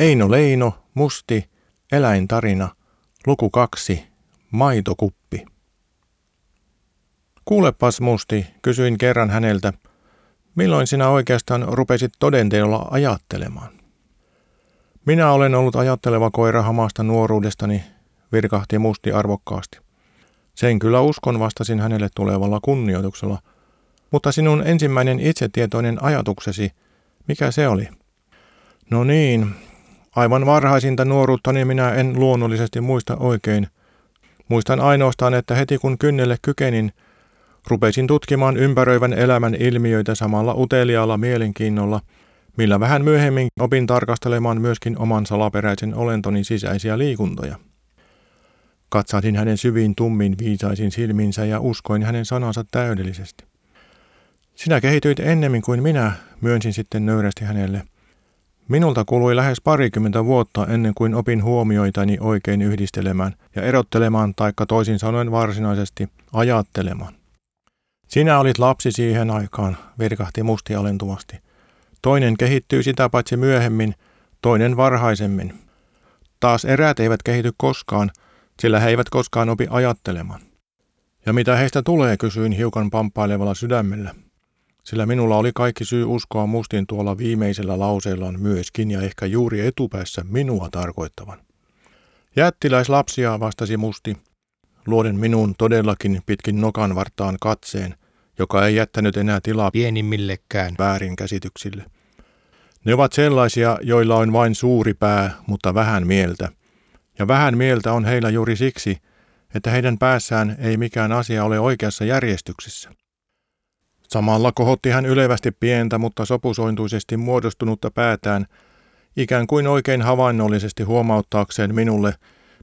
Eino Leino, Musti, Eläintarina, luku kaksi, Maitokuppi. Kuulepas Musti, kysyin kerran häneltä, milloin sinä oikeastaan rupesit todenteolla ajattelemaan? Minä olen ollut ajatteleva koira hamasta nuoruudestani, virkahti Musti arvokkaasti. Sen kyllä uskon, vastasin hänelle tulevalla kunnioituksella. Mutta sinun ensimmäinen itsetietoinen ajatuksesi, mikä se oli? No niin, aivan varhaisinta nuoruuttani minä en luonnollisesti muista oikein. Muistan ainoastaan, että heti kun kynnelle kykenin, rupesin tutkimaan ympäröivän elämän ilmiöitä samalla uteliaalla mielenkiinnolla, millä vähän myöhemmin opin tarkastelemaan myöskin oman salaperäisen olentoni sisäisiä liikuntoja. Katsahdin hänen syviin tummin viisaisin silminsä ja uskoin hänen sanansa täydellisesti. Sinä kehityit ennemmin kuin minä, myönsin sitten nöyrästi hänelle. Minulta kului lähes parikymmentä vuotta ennen kuin opin huomioitani oikein yhdistelemään ja erottelemaan taikka toisin sanoen varsinaisesti ajattelemaan. Sinä olit lapsi siihen aikaan, virkahti musti alentuvasti. Toinen kehittyy sitä paitsi myöhemmin, toinen varhaisemmin. Taas eräät eivät kehity koskaan, sillä he eivät koskaan opi ajattelemaan. Ja mitä heistä tulee, kysyin hiukan pamppailevalla sydämellä. Sillä minulla oli kaikki syy uskoa mustin tuolla viimeisellä lauseellaan myöskin ja ehkä juuri etupäässä minua tarkoittavan. Jättiläislapsia vastasi musti, luoden minun todellakin pitkin nokan vartaan katseen, joka ei jättänyt enää tilaa pienimmillekään väärinkäsityksille. Ne ovat sellaisia, joilla on vain suuri pää, mutta vähän mieltä. Ja vähän mieltä on heillä juuri siksi, että heidän päässään ei mikään asia ole oikeassa järjestyksessä. Samalla kohotti hän ylevästi pientä, mutta sopusointuisesti muodostunutta päätään, ikään kuin oikein havainnollisesti huomauttaakseen minulle,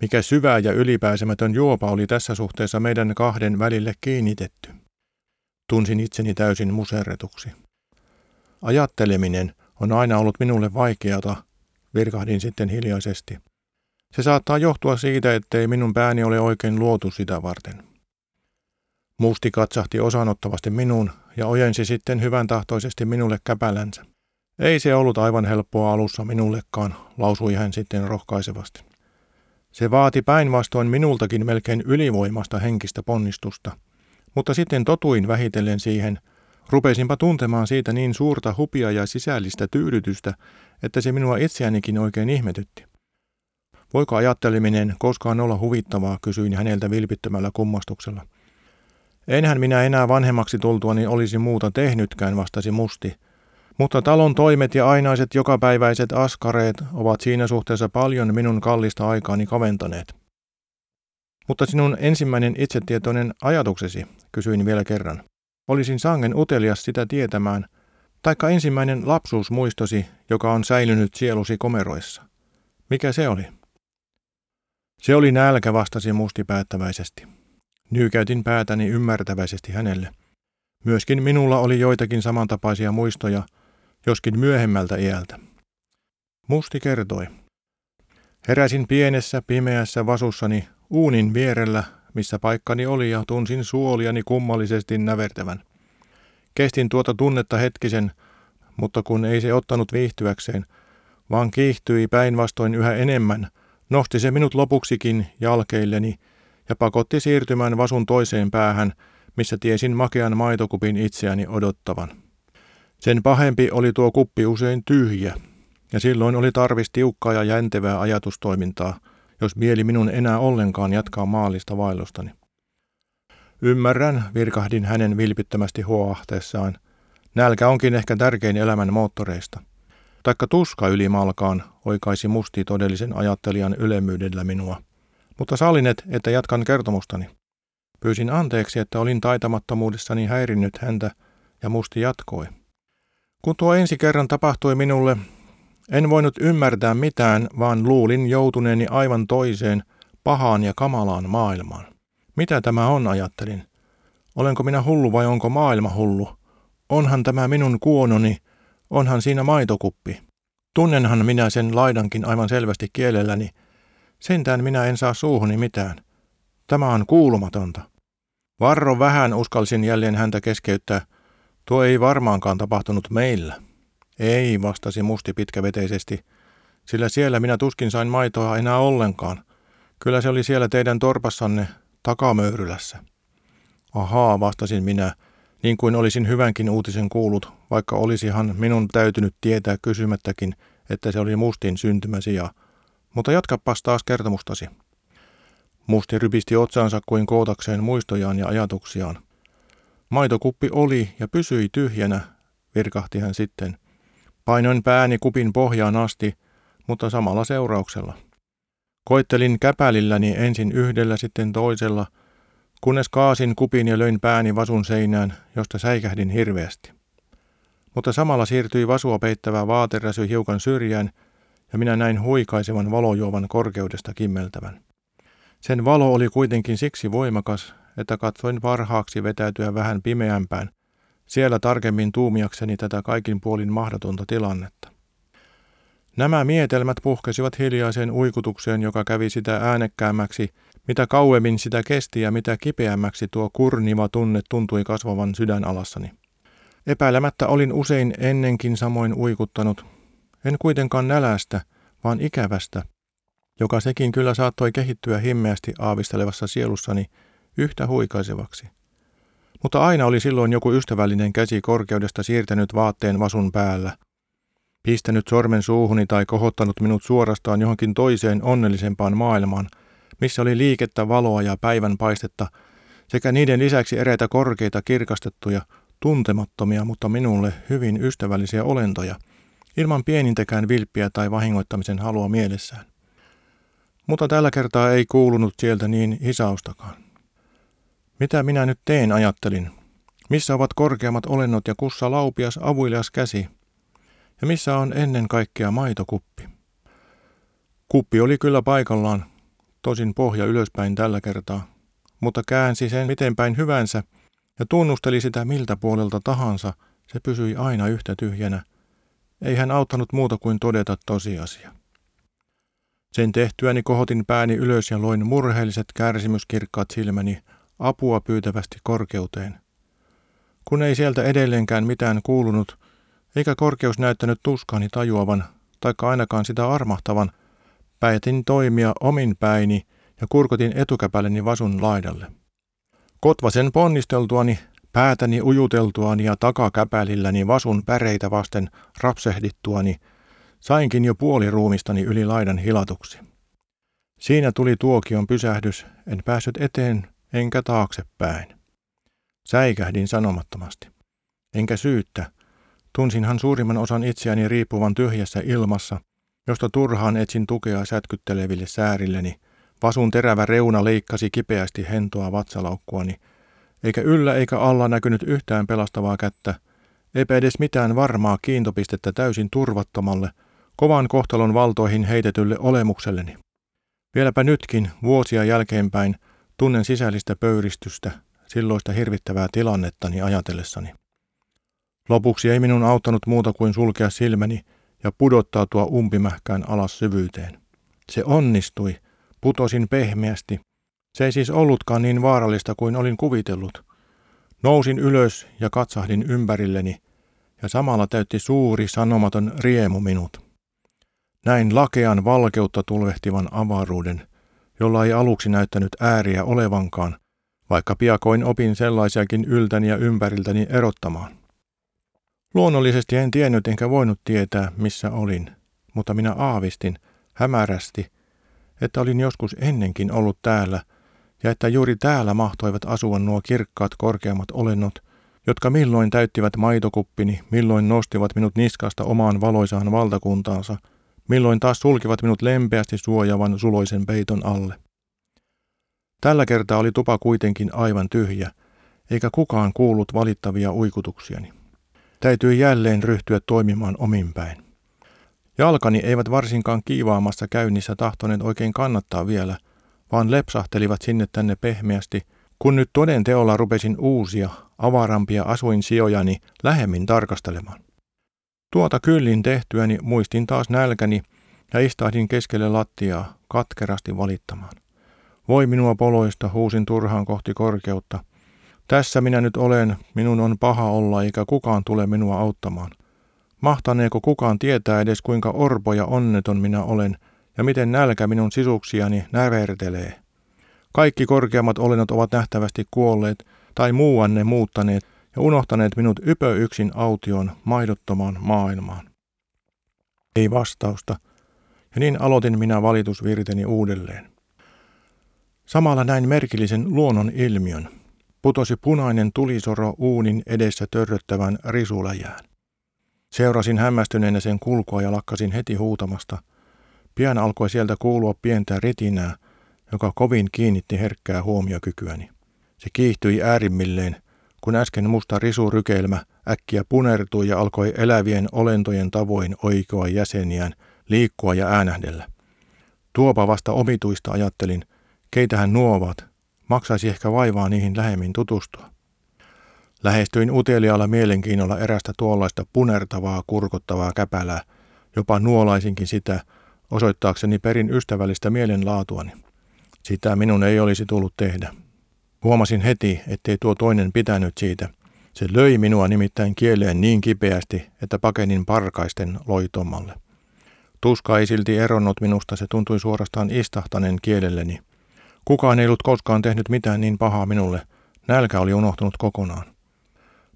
mikä syvä ja ylipääsemätön juopa oli tässä suhteessa meidän kahden välille kiinnitetty. Tunsin itseni täysin muserretuksi. Ajatteleminen on aina ollut minulle vaikeata, virkahdin sitten hiljaisesti. Se saattaa johtua siitä, ettei minun pääni ole oikein luotu sitä varten. Musti katsahti osanottavasti minuun ja ojensi sitten hyvän tahtoisesti minulle käpälänsä. Ei se ollut aivan helppoa alussa minullekaan, lausui hän sitten rohkaisevasti. Se vaati päinvastoin minultakin melkein ylivoimasta henkistä ponnistusta – mutta sitten totuin vähitellen siihen, rupesinpa tuntemaan siitä niin suurta hupia ja sisällistä tyydytystä, että se minua itseänikin oikein ihmetytti. Voiko ajatteleminen koskaan olla huvittavaa, kysyin häneltä vilpittömällä kummastuksella. Enhän minä enää vanhemmaksi tultuani olisi muuta tehnytkään, vastasi musti. Mutta talon toimet ja ainaiset jokapäiväiset askareet ovat siinä suhteessa paljon minun kallista aikaani kaventaneet. Mutta sinun ensimmäinen itsetietoinen ajatuksesi, kysyin vielä kerran. Olisin sangen utelias sitä tietämään, taikka ensimmäinen lapsuusmuistosi, joka on säilynyt sielusi komeroissa. Mikä se oli? Se oli nälkä, vastasi musti päättäväisesti. Nyykäytin päätäni ymmärtäväisesti hänelle. Myöskin minulla oli joitakin samantapaisia muistoja, joskin myöhemmältä iältä. Musti kertoi. Heräsin pienessä, pimeässä vasussani uunin vierellä, missä paikkani oli ja tunsin suoliani kummallisesti nävertävän. Kestin tuota tunnetta hetkisen, mutta kun ei se ottanut viihtyäkseen, vaan kiihtyi päinvastoin yhä enemmän, nosti se minut lopuksikin jalkeilleni ja pakotti siirtymään vasun toiseen päähän, missä tiesin makean maitokupin itseäni odottavan. Sen pahempi oli tuo kuppi usein tyhjä, ja silloin oli tarvis tiukkaa ja jäntevää ajatustoimintaa, jos mieli minun enää ollenkaan jatkaa maallista vaellustani. Ymmärrän, virkahdin hänen vilpittömästi huoahteessaan. Nälkä onkin ehkä tärkein elämän moottoreista. Taikka tuska ylimalkaan oikaisi musti todellisen ajattelijan ylemmyydellä minua. Mutta sallinet, että jatkan kertomustani. Pyysin anteeksi, että olin taitamattomuudessani häirinnyt häntä, ja musti jatkoi. Kun tuo ensi kerran tapahtui minulle, en voinut ymmärtää mitään, vaan luulin joutuneeni aivan toiseen, pahaan ja kamalaan maailmaan. Mitä tämä on, ajattelin. Olenko minä hullu vai onko maailma hullu? Onhan tämä minun kuononi, onhan siinä maitokuppi. Tunnenhan minä sen laidankin aivan selvästi kielelläni. Sentään minä en saa suuhuni mitään. Tämä on kuulumatonta. Varro vähän uskalsin jälleen häntä keskeyttää. Tuo ei varmaankaan tapahtunut meillä. Ei, vastasi musti pitkäveteisesti, sillä siellä minä tuskin sain maitoa enää ollenkaan. Kyllä se oli siellä teidän torpassanne takamöyrylässä. Ahaa, vastasin minä, niin kuin olisin hyvänkin uutisen kuullut, vaikka olisihan minun täytynyt tietää kysymättäkin, että se oli Mustin syntymäsija. Mutta jatkapas taas kertomustasi. Musti rypisti otsaansa kuin kootakseen muistojaan ja ajatuksiaan. Maitokuppi oli ja pysyi tyhjänä, virkahti hän sitten. Painoin pääni kupin pohjaan asti, mutta samalla seurauksella. Koittelin käpälilläni ensin yhdellä sitten toisella, kunnes kaasin kupin ja löin pääni vasun seinään, josta säikähdin hirveästi. Mutta samalla siirtyi vasua peittävä vaateräsy hiukan syrjään, ja minä näin huikaisevan valojuovan korkeudesta kimmeltävän. Sen valo oli kuitenkin siksi voimakas, että katsoin parhaaksi vetäytyä vähän pimeämpään, siellä tarkemmin tuumiakseni tätä kaikin puolin mahdotonta tilannetta. Nämä mietelmät puhkesivat hiljaiseen uikutukseen, joka kävi sitä äänekkäämmäksi, mitä kauemmin sitä kesti ja mitä kipeämmäksi tuo kurniva tunne tuntui kasvavan sydänalassani. Epäilemättä olin usein ennenkin samoin uikuttanut, en kuitenkaan nälästä, vaan ikävästä, joka sekin kyllä saattoi kehittyä himmeästi aavistelevassa sielussani yhtä huikaisevaksi. Mutta aina oli silloin joku ystävällinen käsi korkeudesta siirtänyt vaatteen vasun päällä, pistänyt sormen suuhuni tai kohottanut minut suorastaan johonkin toiseen onnellisempaan maailmaan, missä oli liikettä, valoa ja päivän paistetta, sekä niiden lisäksi eräitä korkeita kirkastettuja, tuntemattomia, mutta minulle hyvin ystävällisiä olentoja, ilman pienintäkään vilppiä tai vahingoittamisen halua mielessään. Mutta tällä kertaa ei kuulunut sieltä niin hisaustakaan. Mitä minä nyt teen, ajattelin. Missä ovat korkeammat olennot ja kussa laupias avuilias käsi? Ja missä on ennen kaikkea maitokuppi? Kuppi oli kyllä paikallaan, tosin pohja ylöspäin tällä kertaa, mutta käänsi sen miten päin hyvänsä ja tunnusteli sitä miltä puolelta tahansa, se pysyi aina yhtä tyhjänä. Ei hän auttanut muuta kuin todeta tosiasia. Sen tehtyäni kohotin pääni ylös ja loin murheelliset kärsimyskirkkaat silmäni apua pyytävästi korkeuteen. Kun ei sieltä edelleenkään mitään kuulunut, eikä korkeus näyttänyt tuskaani tajuavan, taikka ainakaan sitä armahtavan, päätin toimia omin päini ja kurkotin etukäpäleni vasun laidalle. Kotvasen ponnisteltuani, päätäni ujuteltuani ja takakäpälilläni vasun päreitä vasten rapsehdittuani, sainkin jo puoli ruumistani yli laidan hilatuksi. Siinä tuli tuokion pysähdys, en päässyt eteen enkä taaksepäin. Säikähdin sanomattomasti. Enkä syyttä. Tunsinhan suurimman osan itseäni riippuvan tyhjässä ilmassa, josta turhaan etsin tukea sätkytteleville säärilleni. Vasun terävä reuna leikkasi kipeästi hentoa vatsalaukkuani, eikä yllä eikä alla näkynyt yhtään pelastavaa kättä, eipä edes mitään varmaa kiintopistettä täysin turvattomalle, kovan kohtalon valtoihin heitetylle olemukselleni. Vieläpä nytkin, vuosia jälkeenpäin, Tunnen sisällistä pöyristystä, silloista hirvittävää tilannettani ajatellessani. Lopuksi ei minun auttanut muuta kuin sulkea silmäni ja pudottautua umpimähkään alas syvyyteen. Se onnistui, putosin pehmeästi. Se ei siis ollutkaan niin vaarallista kuin olin kuvitellut. Nousin ylös ja katsahdin ympärilleni, ja samalla täytti suuri sanomaton riemu minut. Näin lakean valkeutta tulvehtivan avaruuden, jolla ei aluksi näyttänyt ääriä olevankaan, vaikka piakoin opin sellaisiakin yltäni ja ympäriltäni erottamaan. Luonnollisesti en tiennyt enkä voinut tietää, missä olin, mutta minä aavistin, hämärästi, että olin joskus ennenkin ollut täällä, ja että juuri täällä mahtoivat asua nuo kirkkaat korkeammat olennot, jotka milloin täyttivät maitokuppini, milloin nostivat minut niskasta omaan valoisaan valtakuntaansa – milloin taas sulkivat minut lempeästi suojavan suloisen peiton alle. Tällä kertaa oli tupa kuitenkin aivan tyhjä, eikä kukaan kuullut valittavia uikutuksiani. Täytyi jälleen ryhtyä toimimaan ominpäin. Jalkani eivät varsinkaan kiivaamassa käynnissä tahtoneet oikein kannattaa vielä, vaan lepsahtelivat sinne tänne pehmeästi, kun nyt toden teolla rupesin uusia, avarampia asuinsijojani lähemmin tarkastelemaan. Tuota kyllin tehtyäni muistin taas nälkäni ja istahdin keskelle lattiaa katkerasti valittamaan. Voi minua poloista, huusin turhaan kohti korkeutta. Tässä minä nyt olen, minun on paha olla eikä kukaan tule minua auttamaan. Mahtaneeko kukaan tietää edes kuinka orpo ja onneton minä olen ja miten nälkä minun sisuksiani nävertelee? Kaikki korkeammat olennot ovat nähtävästi kuolleet tai muuanne muuttaneet ja unohtaneet minut ypö yksin aution maidottomaan maailmaan. Ei vastausta, ja niin aloitin minä valitusvirteni uudelleen. Samalla näin merkillisen luonnon ilmiön. Putosi punainen tulisoro uunin edessä törröttävän risuläjään. Seurasin hämmästyneenä sen kulkua ja lakkasin heti huutamasta. Pian alkoi sieltä kuulua pientä ritinää, joka kovin kiinnitti herkkää huomiokykyäni. Se kiihtyi äärimmilleen, kun äsken musta risurykelmä äkkiä punertui ja alkoi elävien olentojen tavoin oikoa jäseniään, liikkua ja äänähdellä. Tuopa vasta omituista ajattelin, keitähän nuo ovat, maksaisi ehkä vaivaa niihin lähemmin tutustua. Lähestyin uteliaalla mielenkiinnolla erästä tuollaista punertavaa, kurkottavaa käpälää, jopa nuolaisinkin sitä, osoittaakseni perin ystävällistä mielenlaatuani. Sitä minun ei olisi tullut tehdä. Huomasin heti, ettei tuo toinen pitänyt siitä. Se löi minua nimittäin kieleen niin kipeästi, että pakenin parkaisten loitomalle. Tuska ei silti eronnut minusta, se tuntui suorastaan istahtaneen kielelleni. Kukaan ei ollut koskaan tehnyt mitään niin pahaa minulle. Nälkä oli unohtunut kokonaan.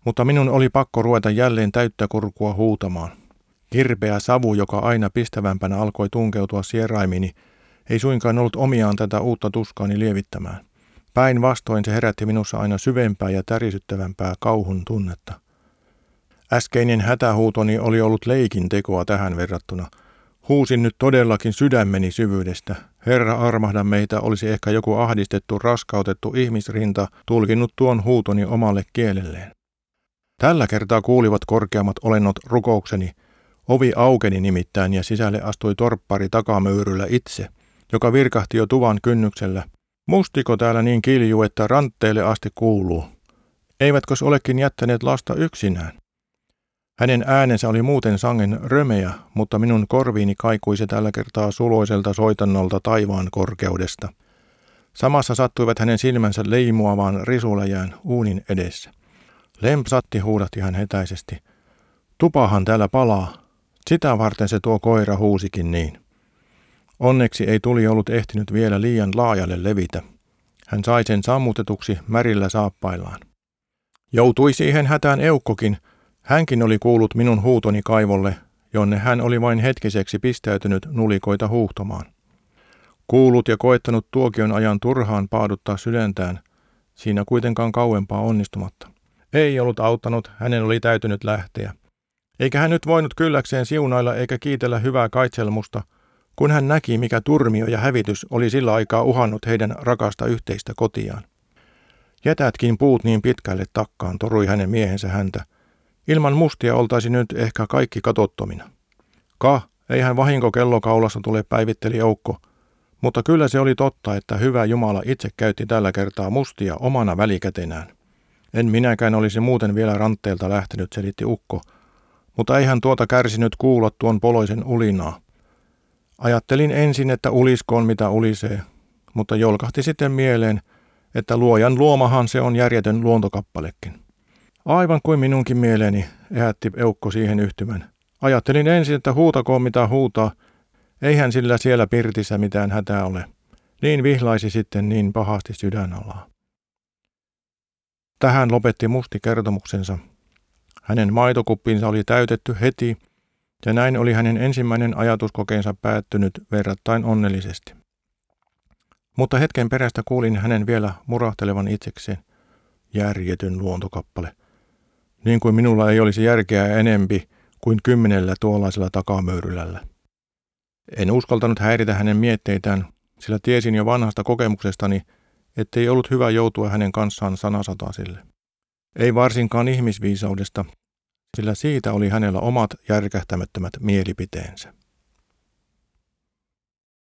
Mutta minun oli pakko ruveta jälleen täyttä kurkua huutamaan. Kirpeä savu, joka aina pistävämpänä alkoi tunkeutua sieraimini, ei suinkaan ollut omiaan tätä uutta tuskaani lievittämään. Päinvastoin se herätti minussa aina syvempää ja tärisyttävämpää kauhun tunnetta. Äskeinen hätähuutoni oli ollut leikin tekoa tähän verrattuna. Huusin nyt todellakin sydämeni syvyydestä. Herra armahda meitä olisi ehkä joku ahdistettu, raskautettu ihmisrinta tulkinnut tuon huutoni omalle kielelleen. Tällä kertaa kuulivat korkeammat olennot rukoukseni. Ovi aukeni nimittäin ja sisälle astui torppari takamöyryllä itse, joka virkahti jo tuvan kynnyksellä Mustiko täällä niin kilju, että rantteelle asti kuuluu? Eivätkö olekin jättäneet lasta yksinään? Hänen äänensä oli muuten sangen römeä, mutta minun korviini kaikui se tällä kertaa suloiselta soitannolta taivaan korkeudesta. Samassa sattuivat hänen silmänsä leimuavaan risuläjään uunin edessä. Lempsatti huudahti hän hetäisesti. Tupahan täällä palaa. Sitä varten se tuo koira huusikin niin. Onneksi ei tuli ollut ehtinyt vielä liian laajalle levitä. Hän sai sen sammutetuksi märillä saappaillaan. Joutui siihen hätään eukkokin. Hänkin oli kuullut minun huutoni kaivolle, jonne hän oli vain hetkiseksi pistäytynyt nulikoita huuhtomaan. Kuullut ja koettanut tuokion ajan turhaan paaduttaa sydäntään, siinä kuitenkaan kauempaa onnistumatta. Ei ollut auttanut, hänen oli täytynyt lähteä. Eikä hän nyt voinut kylläkseen siunailla eikä kiitellä hyvää kaitselmusta – kun hän näki, mikä turmio ja hävitys oli sillä aikaa uhannut heidän rakasta yhteistä kotiaan. Jätätkin puut niin pitkälle takkaan, torui hänen miehensä häntä. Ilman mustia oltaisi nyt ehkä kaikki katottomina. Ka, eihän vahinko kellokaulassa tule, päivitteli Oukko. Mutta kyllä se oli totta, että hyvä Jumala itse käytti tällä kertaa mustia omana välikätenään. En minäkään olisi muuten vielä rantteelta lähtenyt, selitti Ukko. Mutta eihän tuota kärsinyt kuulla tuon poloisen ulinaa. Ajattelin ensin, että uliskoon mitä ulisee, mutta jolkahti sitten mieleen, että luojan luomahan se on järjetön luontokappalekin. Aivan kuin minunkin mieleeni, ehätti Eukko siihen yhtymän. Ajattelin ensin, että huutakoon mitä huutaa, eihän sillä siellä pirtissä mitään hätää ole. Niin vihlaisi sitten niin pahasti sydänalaa. Tähän lopetti musti kertomuksensa. Hänen maitokuppinsa oli täytetty heti ja näin oli hänen ensimmäinen ajatuskokeensa päättynyt verrattain onnellisesti. Mutta hetken perästä kuulin hänen vielä murahtelevan itsekseen. Järjetön luontokappale. Niin kuin minulla ei olisi järkeä enempi kuin kymmenellä tuollaisella takamöyrylällä. En uskaltanut häiritä hänen mietteitään, sillä tiesin jo vanhasta kokemuksestani, ettei ollut hyvä joutua hänen kanssaan sanasatasille. Ei varsinkaan ihmisviisaudesta, sillä siitä oli hänellä omat järkähtämättömät mielipiteensä.